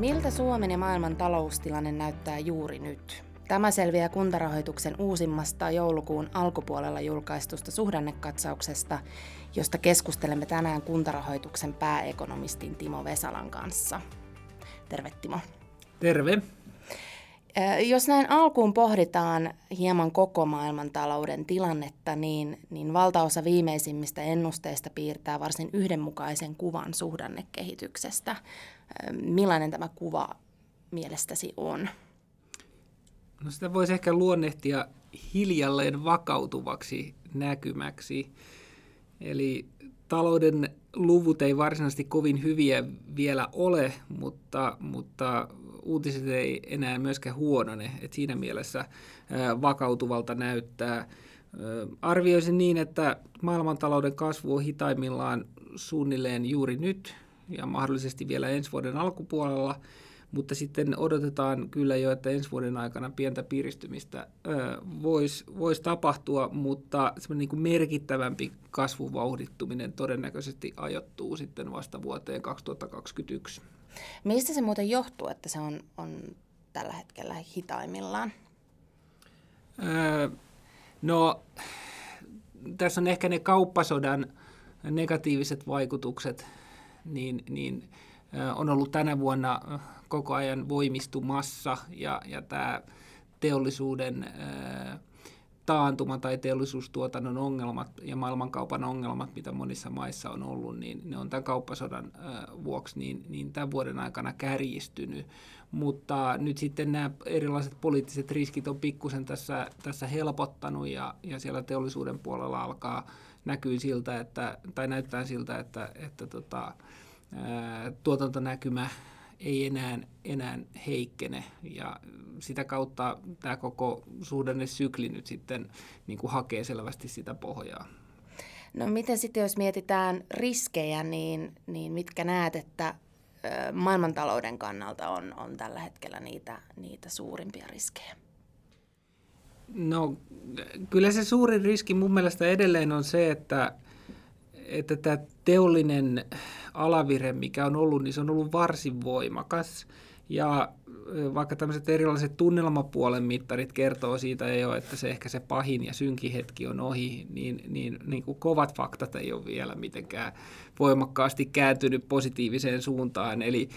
Miltä Suomen ja maailman taloustilanne näyttää juuri nyt? Tämä selviää kuntarahoituksen uusimmasta joulukuun alkupuolella julkaistusta suhdannekatsauksesta, josta keskustelemme tänään kuntarahoituksen pääekonomistin Timo Vesalan kanssa. Terve Timo. Terve. Jos näin alkuun pohditaan hieman koko maailman talouden tilannetta, niin, niin valtaosa viimeisimmistä ennusteista piirtää varsin yhdenmukaisen kuvan suhdannekehityksestä. Millainen tämä kuva mielestäsi on? No sitä voisi ehkä luonnehtia hiljalleen vakautuvaksi näkymäksi. Eli talouden luvut ei varsinaisesti kovin hyviä vielä ole, mutta, mutta uutiset ei enää myöskään huonone. Et siinä mielessä vakautuvalta näyttää. Arvioisin niin, että maailmantalouden kasvu on hitaimmillaan suunnilleen juuri nyt ja mahdollisesti vielä ensi vuoden alkupuolella – mutta sitten odotetaan kyllä jo, että ensi vuoden aikana pientä piristymistä voisi vois tapahtua, mutta semmoinen niin kuin merkittävämpi kasvuvauhdittuminen todennäköisesti ajoittuu sitten vasta vuoteen 2021. Mistä se muuten johtuu, että se on, on tällä hetkellä hitaimmillaan? Öö, no, tässä on ehkä ne kauppasodan negatiiviset vaikutukset, niin, niin on ollut tänä vuonna koko ajan voimistumassa ja, ja tämä teollisuuden taantuma tai teollisuustuotannon ongelmat ja maailmankaupan ongelmat, mitä monissa maissa on ollut, niin ne on tämän kauppasodan vuoksi niin, niin tämän vuoden aikana kärjistynyt. Mutta nyt sitten nämä erilaiset poliittiset riskit on pikkusen tässä, tässä helpottanut ja, ja siellä teollisuuden puolella alkaa näkyy siltä, että, tai näyttää siltä, että, että tota, ää, tuotantonäkymä ei enää, enää heikkene ja sitä kautta tämä koko sykli nyt sitten niin kuin hakee selvästi sitä pohjaa. No miten sitten jos mietitään riskejä, niin, niin mitkä näet, että maailmantalouden kannalta on, on tällä hetkellä niitä, niitä suurimpia riskejä? No kyllä se suurin riski mun mielestä edelleen on se, että, että tämä teollinen alavire, mikä on ollut, niin se on ollut varsin voimakas. Ja vaikka tämmöiset erilaiset tunnelmapuolen mittarit kertoo siitä jo, että se ehkä se pahin ja synkin hetki on ohi, niin, niin, niin kuin kovat faktat ei ole vielä mitenkään voimakkaasti kääntynyt positiiviseen suuntaan. Eli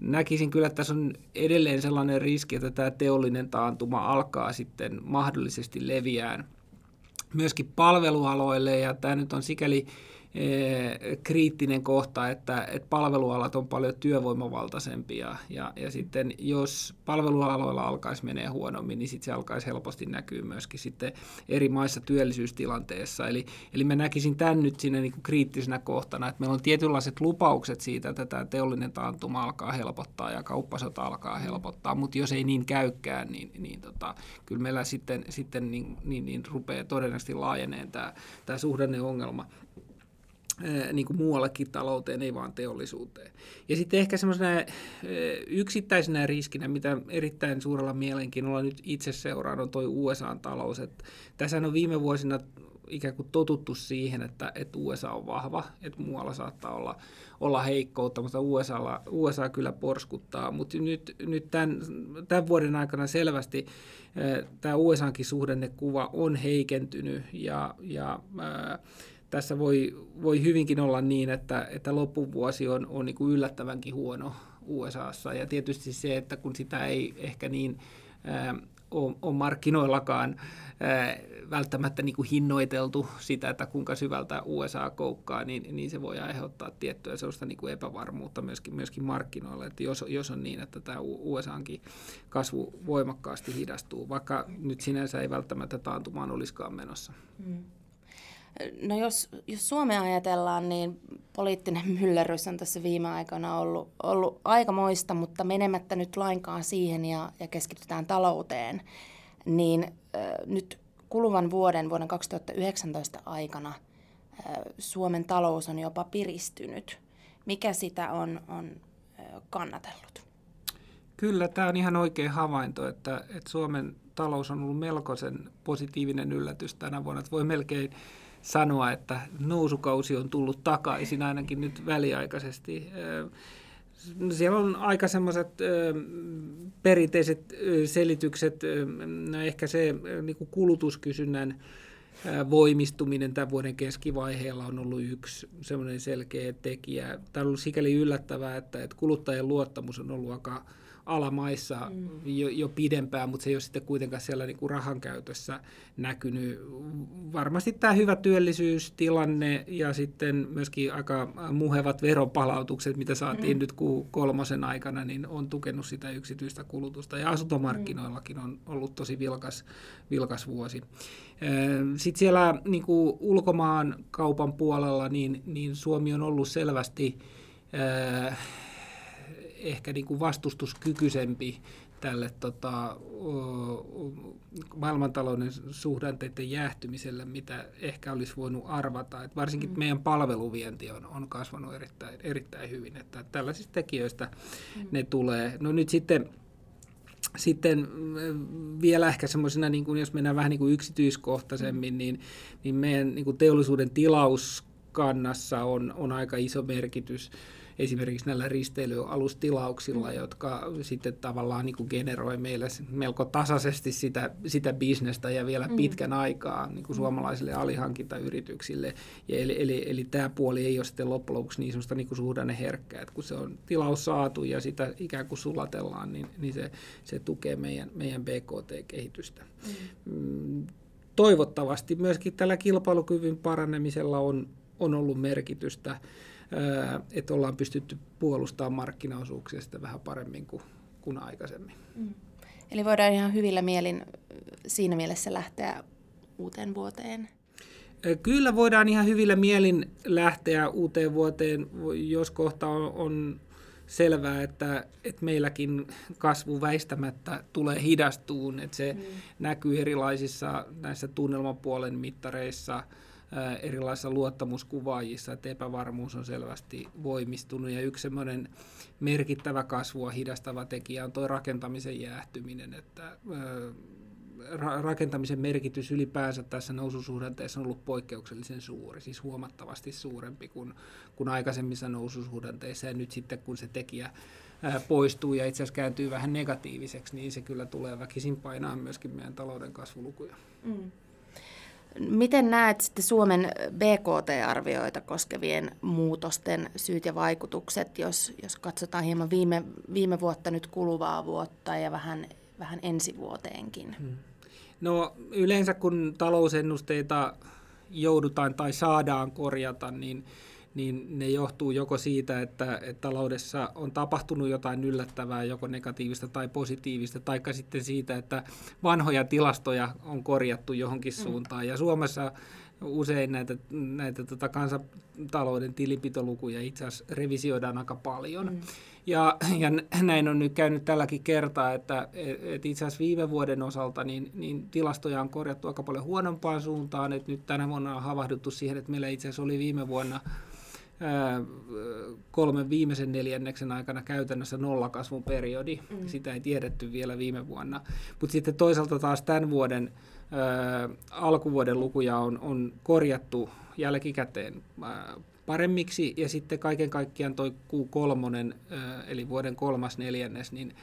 näkisin kyllä, että tässä on edelleen sellainen riski, että tämä teollinen taantuma alkaa sitten mahdollisesti leviään myöskin palvelualoille, ja tämä nyt on sikäli kriittinen kohta, että, että palvelualat on paljon työvoimavaltaisempia ja, ja sitten jos palvelualoilla alkaisi menee huonommin, niin sitten se alkaisi helposti näkyä myöskin sitten eri maissa työllisyystilanteessa. Eli, eli mä näkisin tämän nyt siinä niin kuin kriittisenä kohtana, että meillä on tietynlaiset lupaukset siitä, että tämä teollinen taantuma alkaa helpottaa ja kauppasota alkaa helpottaa, mutta jos ei niin käykään, niin, niin tota, kyllä meillä sitten, sitten niin, niin, niin rupeaa todennäköisesti laajeneen tämä, tämä suhdanneongelma niin kuin muuallekin talouteen, ei vaan teollisuuteen. Ja sitten ehkä semmoisena yksittäisenä riskinä, mitä erittäin suurella mielenkiinnolla nyt itse seuraan, on tuo USA-talous. tässä on viime vuosina ikään kuin totuttu siihen, että, että USA on vahva, että muualla saattaa olla, olla heikkoutta, mutta USA, USA kyllä porskuttaa. Mutta nyt, nyt tämän, tämän vuoden aikana selvästi tämä USAkin suhdannekuva on heikentynyt ja, ja ää, tässä voi, voi hyvinkin olla niin, että, että loppuvuosi on, on niin kuin yllättävänkin huono USAssa. Ja tietysti se, että kun sitä ei ehkä niin ole markkinoillakaan ää, välttämättä niin kuin hinnoiteltu sitä, että kuinka syvältä USA koukkaa, niin, niin se voi aiheuttaa tiettyä sellaista niin kuin epävarmuutta myöskin, myöskin markkinoilla. Että jos, jos on niin, että tämä USAnkin kasvu voimakkaasti hidastuu, vaikka nyt sinänsä ei välttämättä taantumaan olisikaan menossa. Mm. No jos, jos Suomea ajatellaan, niin poliittinen myllerrys on tässä viime aikoina ollut, ollut aikamoista, mutta menemättä nyt lainkaan siihen ja, ja keskitytään talouteen, niin äh, nyt kuluvan vuoden, vuoden 2019 aikana äh, Suomen talous on jopa piristynyt. Mikä sitä on, on kannatellut? Kyllä, tämä on ihan oikein havainto, että, että Suomen talous on ollut melkoisen positiivinen yllätys tänä vuonna. Että voi melkein sanoa, että nousukausi on tullut takaisin ainakin nyt väliaikaisesti. siellä on aika semmoiset perinteiset selitykset, no ehkä se niin kuin kulutuskysynnän voimistuminen tämän vuoden keskivaiheella on ollut yksi semmoinen selkeä tekijä. Tämä on ollut sikäli yllättävää, että kuluttajien luottamus on ollut aika alamaissa mm. jo, jo pidempään, mutta se ei ole sitten kuitenkaan siellä niin kuin rahan käytössä näkynyt. Varmasti tämä hyvä työllisyystilanne ja sitten myöskin aika muhevat veropalautukset, mitä saatiin mm. nyt kolmosen aikana, niin on tukenut sitä yksityistä kulutusta. Ja asuntomarkkinoillakin on ollut tosi vilkas, vilkas vuosi. Sitten siellä niin kuin ulkomaan kaupan puolella, niin, niin Suomi on ollut selvästi ehkä niin kuin vastustuskykyisempi tälle tota, maailmantalouden suhdanteiden jäähtymiselle, mitä ehkä olisi voinut arvata. Et varsinkin mm. meidän palveluvienti on, on kasvanut erittäin, erittäin hyvin, että tällaisista tekijöistä mm. ne tulee. No nyt sitten sitten vielä ehkä semmoisena, niin kuin jos mennään vähän niin kuin yksityiskohtaisemmin, mm. niin, niin meidän niin kuin teollisuuden tilauskannassa on, on aika iso merkitys esimerkiksi näillä risteilyalustilauksilla, jotka sitten tavallaan niin kuin generoi meille melko tasaisesti sitä, sitä bisnestä ja vielä mm. pitkän aikaa niin kuin suomalaisille alihankintayrityksille. Ja eli, eli, eli tämä puoli ei ole sitten loppujen lopuksi niin semmoista niin suhdanneherkkää, että kun se on tilaus saatu ja sitä ikään kuin sulatellaan, niin, niin se, se tukee meidän, meidän BKT-kehitystä. Mm. mm. Toivottavasti myöskin tällä kilpailukyvyn paranemisella on, on ollut merkitystä että ollaan pystytty puolustamaan markkinaosuuksia sitä vähän paremmin kuin, kuin aikaisemmin. Mm. Eli voidaan ihan hyvillä mielin siinä mielessä lähteä uuteen vuoteen? Kyllä voidaan ihan hyvillä mielin lähteä uuteen vuoteen, jos kohta on, on selvää, että, että meilläkin kasvu väistämättä tulee hidastuun, että se mm. näkyy erilaisissa näissä tunnelmapuolen mittareissa – erilaisissa luottamuskuvaajissa, että epävarmuus on selvästi voimistunut. Ja yksi semmoinen merkittävä kasvua hidastava tekijä on tuo rakentamisen jäähtyminen, että rakentamisen merkitys ylipäänsä tässä noususuhdanteessa on ollut poikkeuksellisen suuri, siis huomattavasti suurempi kuin, kuin aikaisemmissa noususuhdanteissa. Ja nyt sitten kun se tekijä poistuu ja itse asiassa kääntyy vähän negatiiviseksi, niin se kyllä tulee väkisin painaa myöskin meidän talouden kasvulukuja. Mm. Miten näet sitten Suomen BKT-arvioita koskevien muutosten syyt ja vaikutukset, jos, jos katsotaan hieman viime, viime vuotta nyt kuluvaa vuotta ja vähän, vähän ensi vuoteenkin? Hmm. No yleensä kun talousennusteita joudutaan tai saadaan korjata, niin niin ne johtuu joko siitä, että, että taloudessa on tapahtunut jotain yllättävää, joko negatiivista tai positiivista, tai sitten siitä, että vanhoja tilastoja on korjattu johonkin mm. suuntaan. Ja Suomessa usein näitä, näitä tota kansantalouden tilinpitolukuja itse asiassa revisioidaan aika paljon. Mm. Ja, ja näin on nyt käynyt tälläkin kertaa, että et itse asiassa viime vuoden osalta niin, niin tilastoja on korjattu aika paljon huonompaan suuntaan. Et nyt tänä vuonna on havahduttu siihen, että meillä itse asiassa oli viime vuonna kolmen viimeisen neljänneksen aikana käytännössä nollakasvun periodi. Mm. Sitä ei tiedetty vielä viime vuonna. Mutta sitten toisaalta taas tämän vuoden ää, alkuvuoden lukuja on, on korjattu jälkikäteen ää, paremmiksi ja sitten kaiken kaikkiaan toi Q3, ää, eli vuoden kolmas neljännes, niin,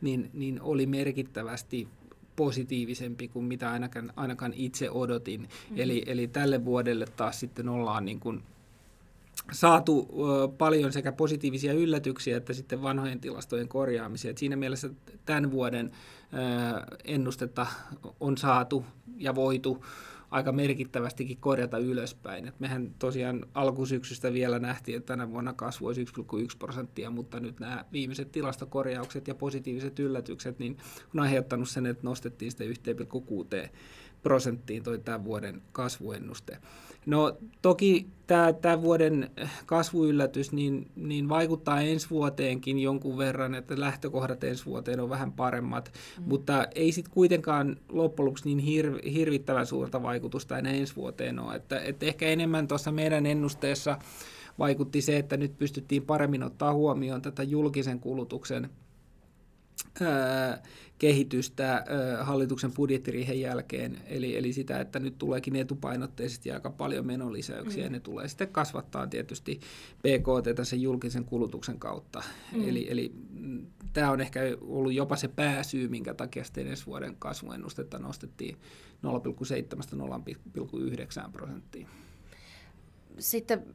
niin, niin oli merkittävästi positiivisempi kuin mitä ainakaan, ainakaan itse odotin. Mm-hmm. Eli, eli tälle vuodelle taas sitten ollaan niin kuin saatu paljon sekä positiivisia yllätyksiä että sitten vanhojen tilastojen korjaamisia. Siinä mielessä tämän vuoden ennustetta on saatu ja voitu aika merkittävästikin korjata ylöspäin. Et mehän tosiaan alkusyksystä vielä nähtiin, että tänä vuonna kasvu olisi 1,1 prosenttia, mutta nyt nämä viimeiset tilastokorjaukset ja positiiviset yllätykset niin on aiheuttanut sen, että nostettiin sitä 1,6 prosenttiin toi tämän vuoden kasvuennuste. No toki tämä, tämä vuoden kasvuyllätys niin, niin vaikuttaa ensi vuoteenkin jonkun verran, että lähtökohdat ensi vuoteen on vähän paremmat, mm. mutta ei sitten kuitenkaan loppujen lopuksi niin hir, hirvittävän suurta vaikutusta enää ensi vuoteen ole. Että, että ehkä enemmän tuossa meidän ennusteessa vaikutti se, että nyt pystyttiin paremmin ottaa huomioon tätä julkisen kulutuksen kehitystä hallituksen budjettiriihen jälkeen, eli, eli sitä, että nyt tuleekin etupainotteisesti aika paljon menolisäyksiä, mm. ja ne tulee sitten kasvattaa tietysti PKT sen julkisen kulutuksen kautta. Mm. Eli, eli mm, tämä on ehkä ollut jopa se pääsyy, minkä takia sitten ensi vuoden kasvuennustetta nostettiin 0,7-0,9 prosenttiin. Sitten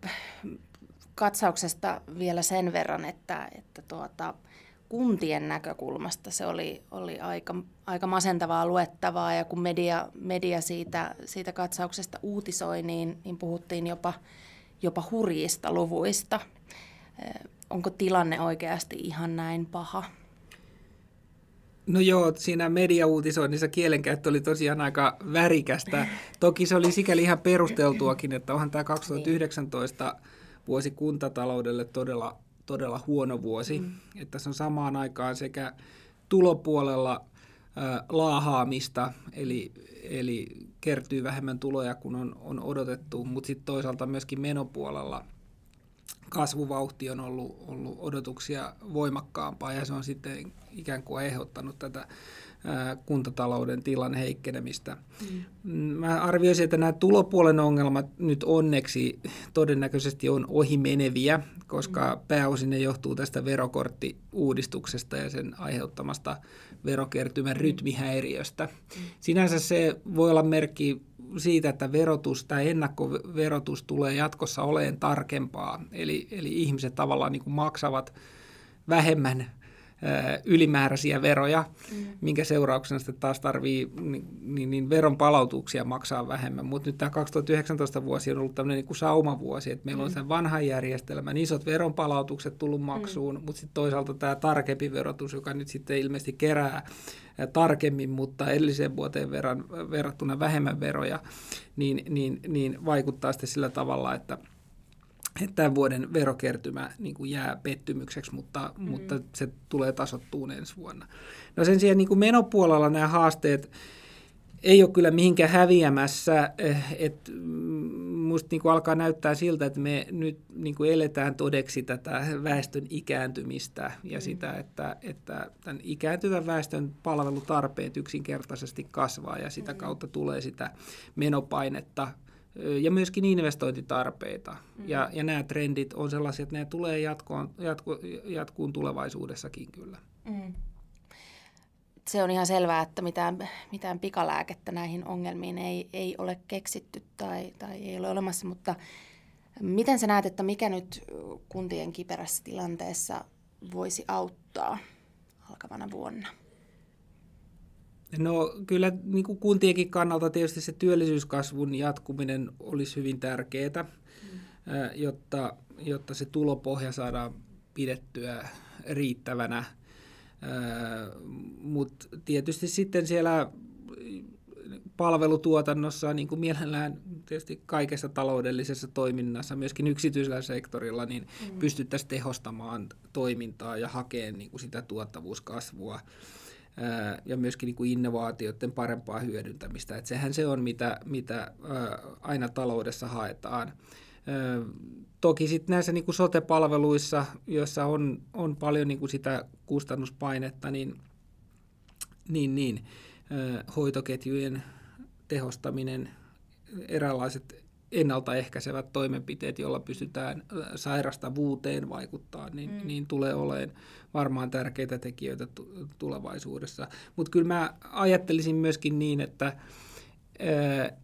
katsauksesta vielä sen verran, että, että tuota, kuntien näkökulmasta se oli, oli aika, aika masentavaa luettavaa ja kun media, media siitä, siitä katsauksesta uutisoi, niin, niin puhuttiin jopa, jopa hurjista luvuista. Onko tilanne oikeasti ihan näin paha? No joo, siinä mediauutisoinnissa kielenkäyttö oli tosiaan aika värikästä. Toki se oli sikäli ihan perusteltuakin, että onhan tämä 2019 vuosi kuntataloudelle todella todella huono vuosi. Mm. Että tässä on samaan aikaan sekä tulopuolella ä, laahaamista, eli, eli kertyy vähemmän tuloja kuin on, on odotettu, mutta sitten toisaalta myöskin menopuolella kasvuvauhti on ollut, ollut odotuksia voimakkaampaa ja se on sitten ikään kuin aiheuttanut tätä kuntatalouden tilan heikkenemistä. Mm. Mä arvioisin, että nämä tulopuolen ongelmat nyt onneksi todennäköisesti on ohi meneviä, koska mm. pääosin ne johtuu tästä verokorttiuudistuksesta ja sen aiheuttamasta verokertymän mm. rytmihäiriöstä. Mm. Sinänsä se voi olla merkki siitä, että verotus tai ennakkoverotus tulee jatkossa olemaan tarkempaa. Eli, eli ihmiset tavallaan niin kuin maksavat vähemmän ylimääräisiä veroja, mm. minkä seurauksena sitten taas tarvii niin, niin, niin veron palautuksia maksaa vähemmän. Mutta nyt tämä 2019 vuosi on ollut tämmöinen niin saumavuosi, että meillä mm. on sen vanhan järjestelmän isot veronpalautukset tullut maksuun, mm. mutta sitten toisaalta tämä tarkempi verotus, joka nyt sitten ilmeisesti kerää tarkemmin, mutta edelliseen vuoteen verran, verrattuna vähemmän veroja, niin, niin, niin vaikuttaa sitten sillä tavalla, että – että tämän vuoden verokertymä niin kuin jää pettymykseksi, mutta, mm. mutta se tulee tasottuun ensi vuonna. No sen sijaan niin kuin menopuolella nämä haasteet ei ole kyllä mihinkään häviämässä, eh, että musta niin kuin alkaa näyttää siltä, että me nyt niin kuin eletään todeksi tätä väestön ikääntymistä ja mm. sitä, että, että tämän ikääntyvän väestön palvelutarpeet yksinkertaisesti kasvaa ja sitä mm. kautta tulee sitä menopainetta ja myöskin investointitarpeita. Mm. Ja, ja nämä trendit on sellaisia, että ne tulee jatkoon, jatku, jatkuun tulevaisuudessakin kyllä. Mm. Se on ihan selvää, että mitään, mitään pikalääkettä näihin ongelmiin ei, ei ole keksitty tai, tai ei ole olemassa, mutta miten sä näet, että mikä nyt kuntien kiperässä tilanteessa voisi auttaa alkavana vuonna? No kyllä niin kuin kuntienkin kannalta tietysti se työllisyyskasvun jatkuminen olisi hyvin tärkeää, mm. jotta, jotta se tulopohja saadaan pidettyä riittävänä. Mutta tietysti sitten siellä palvelutuotannossa, niin kuin mielellään tietysti kaikessa taloudellisessa toiminnassa, myöskin yksityisellä sektorilla, niin mm. pystyttäisiin tehostamaan toimintaa ja hakemaan niin kuin sitä tuottavuuskasvua ja myöskin niin kuin innovaatioiden parempaa hyödyntämistä. Että sehän se on, mitä, mitä aina taloudessa haetaan. Toki sitten näissä niin kuin sote-palveluissa, joissa on, on paljon niin kuin sitä kustannuspainetta, niin, niin, niin hoitoketjujen tehostaminen, eräänlaiset ennaltaehkäisevät toimenpiteet, joilla pystytään sairastavuuteen vaikuttaa, niin, mm. niin tulee olemaan varmaan tärkeitä tekijöitä tulevaisuudessa. Mutta kyllä mä ajattelisin myöskin niin, että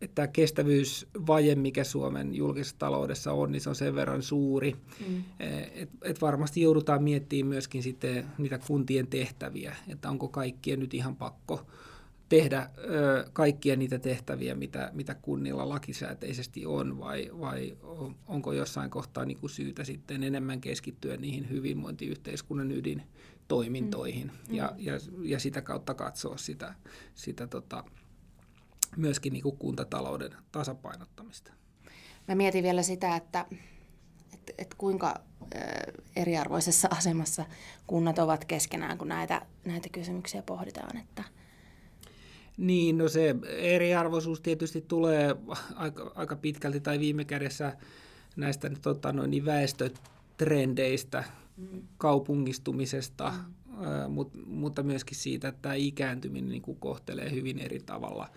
että kestävyysvaje, mikä Suomen julkisessa taloudessa on, niin se on sen verran suuri, mm. että et varmasti joudutaan miettimään myöskin sitten niitä kuntien tehtäviä, että onko kaikkien nyt ihan pakko tehdä ö, kaikkia niitä tehtäviä, mitä, mitä kunnilla lakisääteisesti on, vai, vai onko jossain kohtaa niin kuin syytä sitten enemmän keskittyä niihin hyvinvointiyhteiskunnan ydintoimintoihin mm. ja, ja, ja sitä kautta katsoa sitä, sitä tota, myöskin niin kuin kuntatalouden tasapainottamista. Mä mietin vielä sitä, että, että, että kuinka eriarvoisessa asemassa kunnat ovat keskenään, kun näitä, näitä kysymyksiä pohditaan, että – niin, no se eriarvoisuus tietysti tulee aika, aika pitkälti tai viime kädessä näistä tota, noin, niin väestötrendeistä, mm. kaupungistumisesta, mm. mutta myöskin siitä, että tämä ikääntyminen niin kuin kohtelee hyvin eri tavalla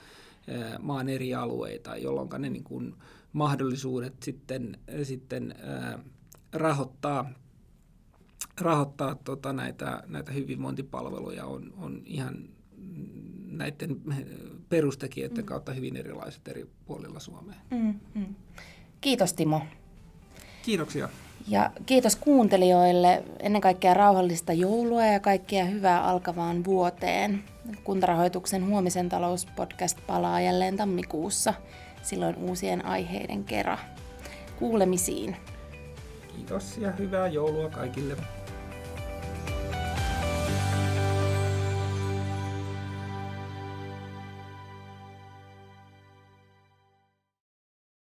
maan eri alueita, jolloin ne niin kuin mahdollisuudet sitten, sitten rahoittaa, rahoittaa tota näitä, näitä hyvinvointipalveluja on, on ihan näiden perustekijöiden mm. kautta hyvin erilaiset eri puolilla Suomea. Mm, mm. Kiitos Timo. Kiitoksia. Ja kiitos kuuntelijoille ennen kaikkea rauhallista joulua ja kaikkea hyvää alkavaan vuoteen. Kuntarahoituksen Huomisen talouspodcast palaa jälleen tammikuussa, silloin uusien aiheiden kera. Kuulemisiin. Kiitos ja hyvää joulua kaikille.